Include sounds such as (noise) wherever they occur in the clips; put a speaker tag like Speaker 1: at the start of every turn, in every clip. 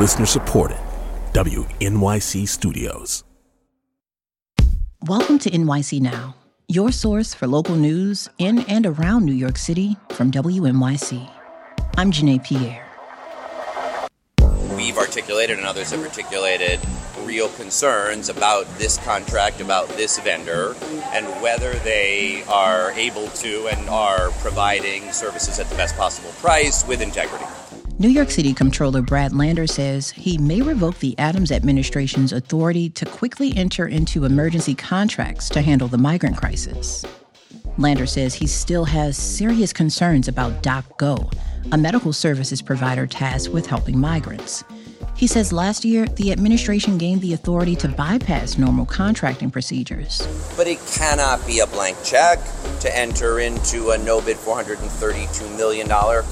Speaker 1: Listener supported. WNYC Studios.
Speaker 2: Welcome to NYC Now, your source for local news in and around New York City from WNYC. I'm Janae Pierre.
Speaker 3: We've articulated and others have articulated real concerns about this contract, about this vendor, and whether they are able to and are providing services at the best possible price with integrity.
Speaker 2: New York City Comptroller Brad Lander says he may revoke the Adams administration's authority to quickly enter into emergency contracts to handle the migrant crisis. Lander says he still has serious concerns about DocGo, a medical services provider tasked with helping migrants. He says last year, the administration gained the authority to bypass normal contracting procedures.
Speaker 3: But it cannot be a blank check to enter into a no bid $432 million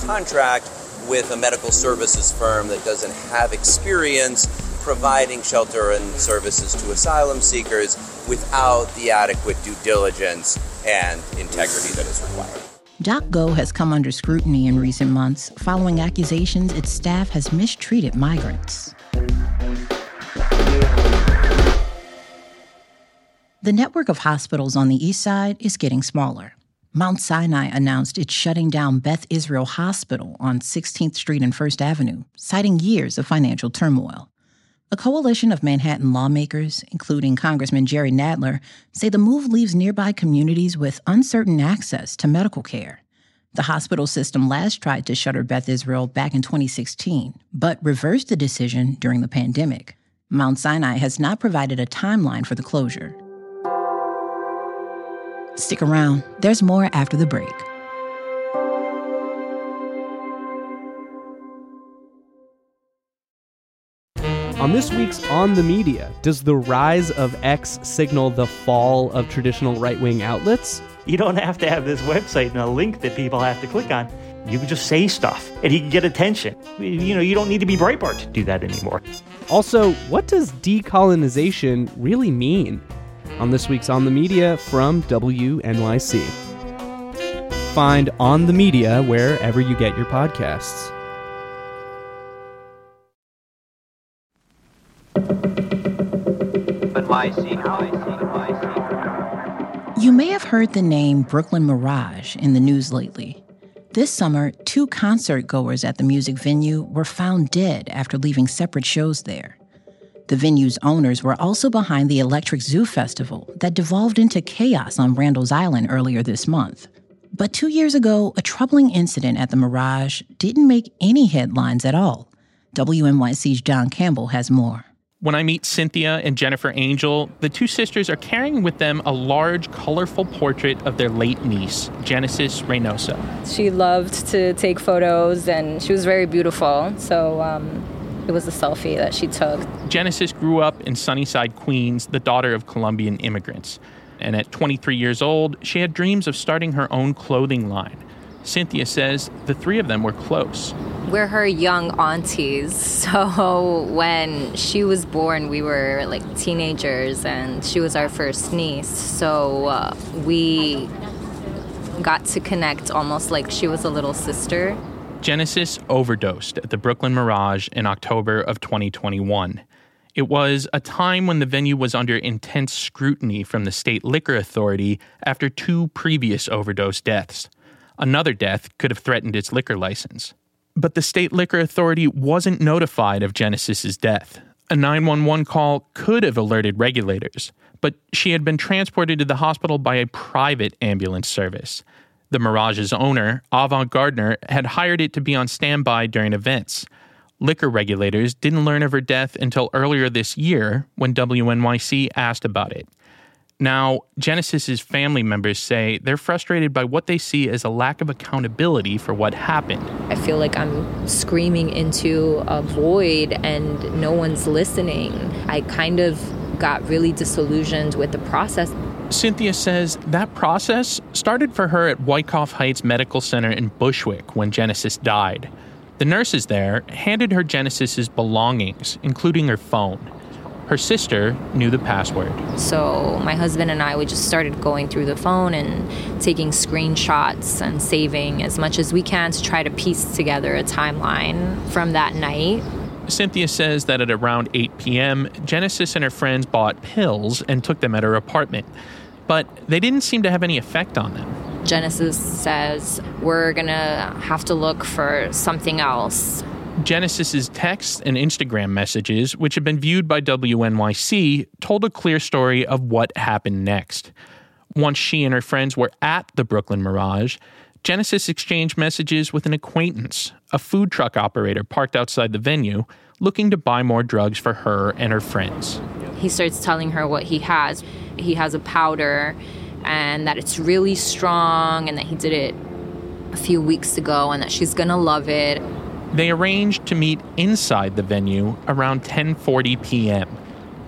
Speaker 3: contract with a medical services firm that doesn't have experience providing shelter and services to asylum seekers without the adequate due diligence and integrity that is required.
Speaker 2: DocGo has come under scrutiny in recent months following accusations its staff has mistreated migrants. The network of hospitals on the east side is getting smaller. Mount Sinai announced it's shutting down Beth Israel Hospital on 16th Street and 1st Avenue, citing years of financial turmoil. A coalition of Manhattan lawmakers, including Congressman Jerry Nadler, say the move leaves nearby communities with uncertain access to medical care. The hospital system last tried to shutter Beth Israel back in 2016, but reversed the decision during the pandemic. Mount Sinai has not provided a timeline for the closure. Stick around, there's more after the break.
Speaker 4: On this week's On the Media, does the rise of X signal the fall of traditional right wing outlets?
Speaker 5: You don't have to have this website and a link that people have to click on. You can just say stuff and you can get attention. You know, you don't need to be Breitbart to do that anymore.
Speaker 4: Also, what does decolonization really mean? On this week's On the Media from WNYC. Find On the Media wherever you get your podcasts.
Speaker 2: You may have heard the name Brooklyn Mirage in the news lately. This summer, two concert goers at the music venue were found dead after leaving separate shows there. The venue's owners were also behind the Electric Zoo Festival that devolved into chaos on Randall's Island earlier this month. But two years ago, a troubling incident at the Mirage didn't make any headlines at all. WNYC's Jon Campbell has more.
Speaker 6: When I meet Cynthia and Jennifer Angel, the two sisters are carrying with them a large, colorful portrait of their late niece, Genesis Reynoso.
Speaker 7: She loved to take photos and she was very beautiful. So um, it was a selfie that she took.
Speaker 6: Genesis grew up in Sunnyside, Queens, the daughter of Colombian immigrants. And at 23 years old, she had dreams of starting her own clothing line. Cynthia says the three of them were close.
Speaker 7: We're her young aunties. (laughs) So when she was born, we were like teenagers, and she was our first niece. So uh, we got to connect almost like she was a little sister.
Speaker 6: Genesis overdosed at the Brooklyn Mirage in October of 2021. It was a time when the venue was under intense scrutiny from the state liquor authority after two previous overdose deaths. Another death could have threatened its liquor license. But the state liquor authority wasn't notified of Genesis's death. A 911 call could have alerted regulators, but she had been transported to the hospital by a private ambulance service. The Mirage's owner, Avant Gardner, had hired it to be on standby during events. Liquor regulators didn't learn of her death until earlier this year when WNYC asked about it. Now, Genesis's family members say they're frustrated by what they see as a lack of accountability for what happened.
Speaker 7: I feel like I'm screaming into a void and no one's listening. I kind of got really disillusioned with the process.
Speaker 6: Cynthia says that process started for her at Wyckoff Heights Medical Center in Bushwick when Genesis died. The nurses there handed her Genesis's belongings, including her phone. Her sister knew the password.
Speaker 7: So my husband and I, we just started going through the phone and taking screenshots and saving as much as we can to try to piece together a timeline from that night.
Speaker 6: Cynthia says that at around 8 p.m., Genesis and her friends bought pills and took them at her apartment, but they didn't seem to have any effect on them.
Speaker 7: Genesis says, We're gonna have to look for something else.
Speaker 6: Genesis's texts and Instagram messages, which have been viewed by WNYC, told a clear story of what happened next. Once she and her friends were at the Brooklyn Mirage, Genesis exchanged messages with an acquaintance, a food truck operator parked outside the venue, looking to buy more drugs for her and her friends.
Speaker 7: He starts telling her what he has. He has a powder and that it's really strong and that he did it a few weeks ago and that she's gonna love it.
Speaker 6: They arranged to meet inside the venue around 10:40 p.m.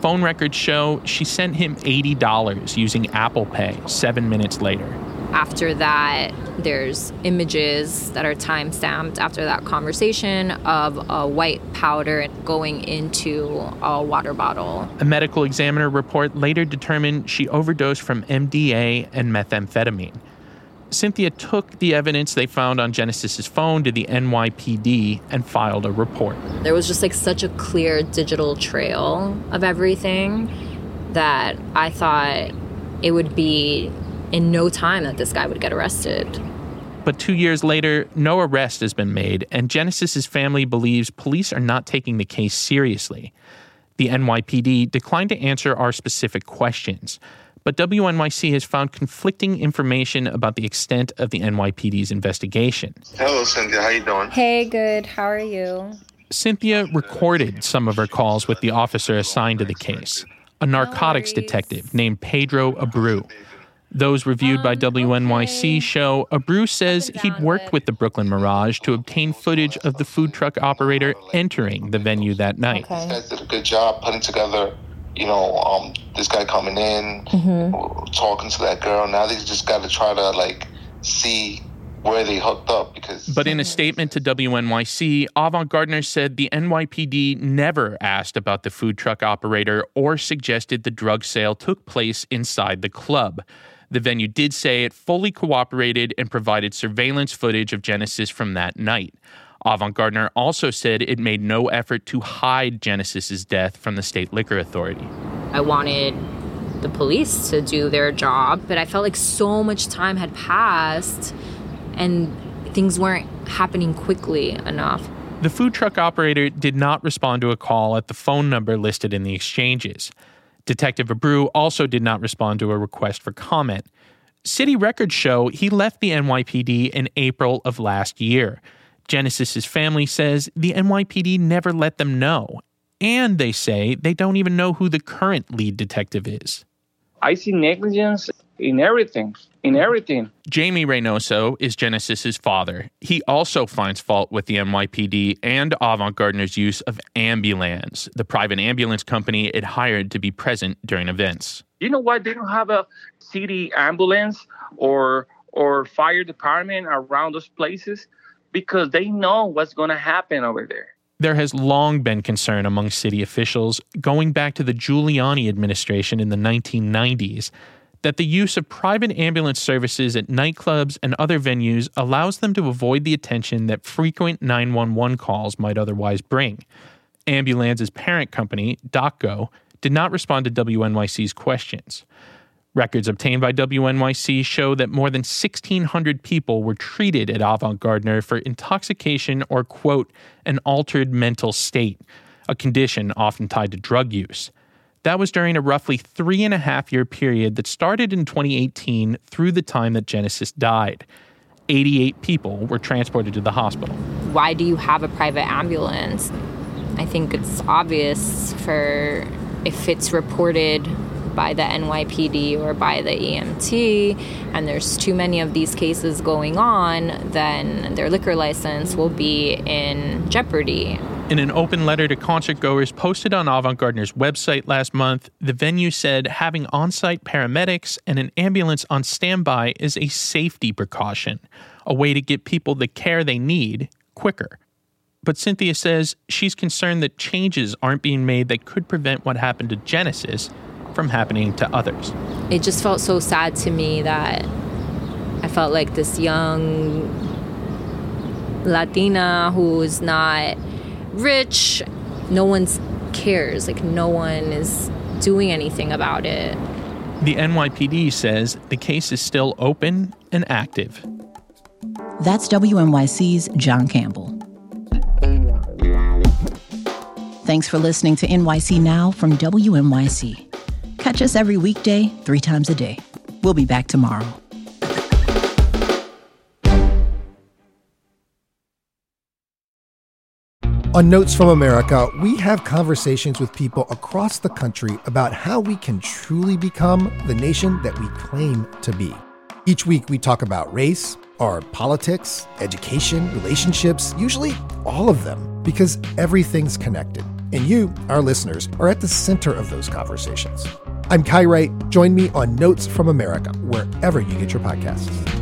Speaker 6: Phone records show she sent him $80 using Apple Pay 7 minutes later.
Speaker 7: After that, there's images that are time stamped after that conversation of a white powder going into a water bottle.
Speaker 6: A medical examiner report later determined she overdosed from MDA and methamphetamine. Cynthia took the evidence they found on Genesis's phone to the NYPD and filed a report.
Speaker 7: There was just like such a clear digital trail of everything that I thought it would be in no time that this guy would get arrested.
Speaker 6: But two years later, no arrest has been made, and Genesis's family believes police are not taking the case seriously. The NYPD declined to answer our specific questions, but WNYC has found conflicting information about the extent of the NYPD's investigation.
Speaker 8: Hello, Cynthia. How you doing?
Speaker 7: Hey, good. How are you?
Speaker 6: Cynthia recorded some of her calls with the officer assigned to the case, a narcotics detective named Pedro Abreu. Those reviewed by WNYC show Abreu says he'd worked with the Brooklyn Mirage to obtain footage of the food truck operator entering the venue that night.
Speaker 8: These guys did a good job putting together, you know, um, this guy coming in, talking to that girl. Now they just got to try to like see where they hooked up because.
Speaker 6: But in a statement to WNYC, Avant Gardner said the NYPD never asked about the food truck operator or suggested the drug sale took place inside the club. The venue did say it fully cooperated and provided surveillance footage of Genesis from that night. Avant Gardner also said it made no effort to hide Genesis's death from the state liquor authority.
Speaker 7: I wanted the police to do their job, but I felt like so much time had passed and things weren't happening quickly enough.
Speaker 6: The food truck operator did not respond to a call at the phone number listed in the exchanges. Detective Abreu also did not respond to a request for comment. City records show he left the NYPD in April of last year. Genesis's family says the NYPD never let them know, and they say they don't even know who the current lead detective is.
Speaker 9: I see negligence in everything, in everything.
Speaker 6: Jamie Reynoso is Genesis's father. He also finds fault with the NYPD and Avant Gardner's use of Ambulnz, the private ambulance company it hired to be present during events.
Speaker 9: You know why they don't have a city ambulance or or fire department around those places? Because they know what's going to happen over there.
Speaker 6: There has long been concern among city officials, going back to the Giuliani administration in the 1990s, that the use of private ambulance services at nightclubs and other venues allows them to avoid the attention that frequent 911 calls might otherwise bring. Ambulnz's parent company, DocGo, did not respond to WNYC's questions. Records obtained by WNYC show that more than 1,600 people were treated at Avant Gardner for intoxication or, quote, an altered mental state, a condition often tied to drug use. That was during a roughly three and a half year period that started in 2018 through the time that Genesis died. 88 people were transported to the hospital.
Speaker 7: Why do you have a private ambulance? I think it's obvious for if it's reported by the NYPD or by the EMT and there's too many of these cases going on, then their liquor license will be in jeopardy.
Speaker 6: In an open letter to concertgoers posted on Avant Gardner's website last month, the venue said having on site paramedics and an ambulance on standby is a safety precaution, a way to get people the care they need quicker. But Cynthia says she's concerned that changes aren't being made that could prevent what happened to Genesis from happening to others.
Speaker 7: It just felt so sad to me that I felt like this young Latina who's not rich no one cares. Like no one is doing anything about it.
Speaker 6: The NYPD says the case is still open and active.
Speaker 2: That's WNYC's Jon Campbell. Thanks for listening to NYC Now from WNYC. Catch us every weekday, three times a day. We'll be back tomorrow.
Speaker 10: On Notes from America, we have conversations with people across the country about how we can truly become the nation that we claim to be. Each week, we talk about race, our politics, education, relationships, usually all of them, because everything's connected. And you, our listeners, are at the center of those conversations. I'm Kai Wright. Join me on Notes from America, wherever you get your podcasts.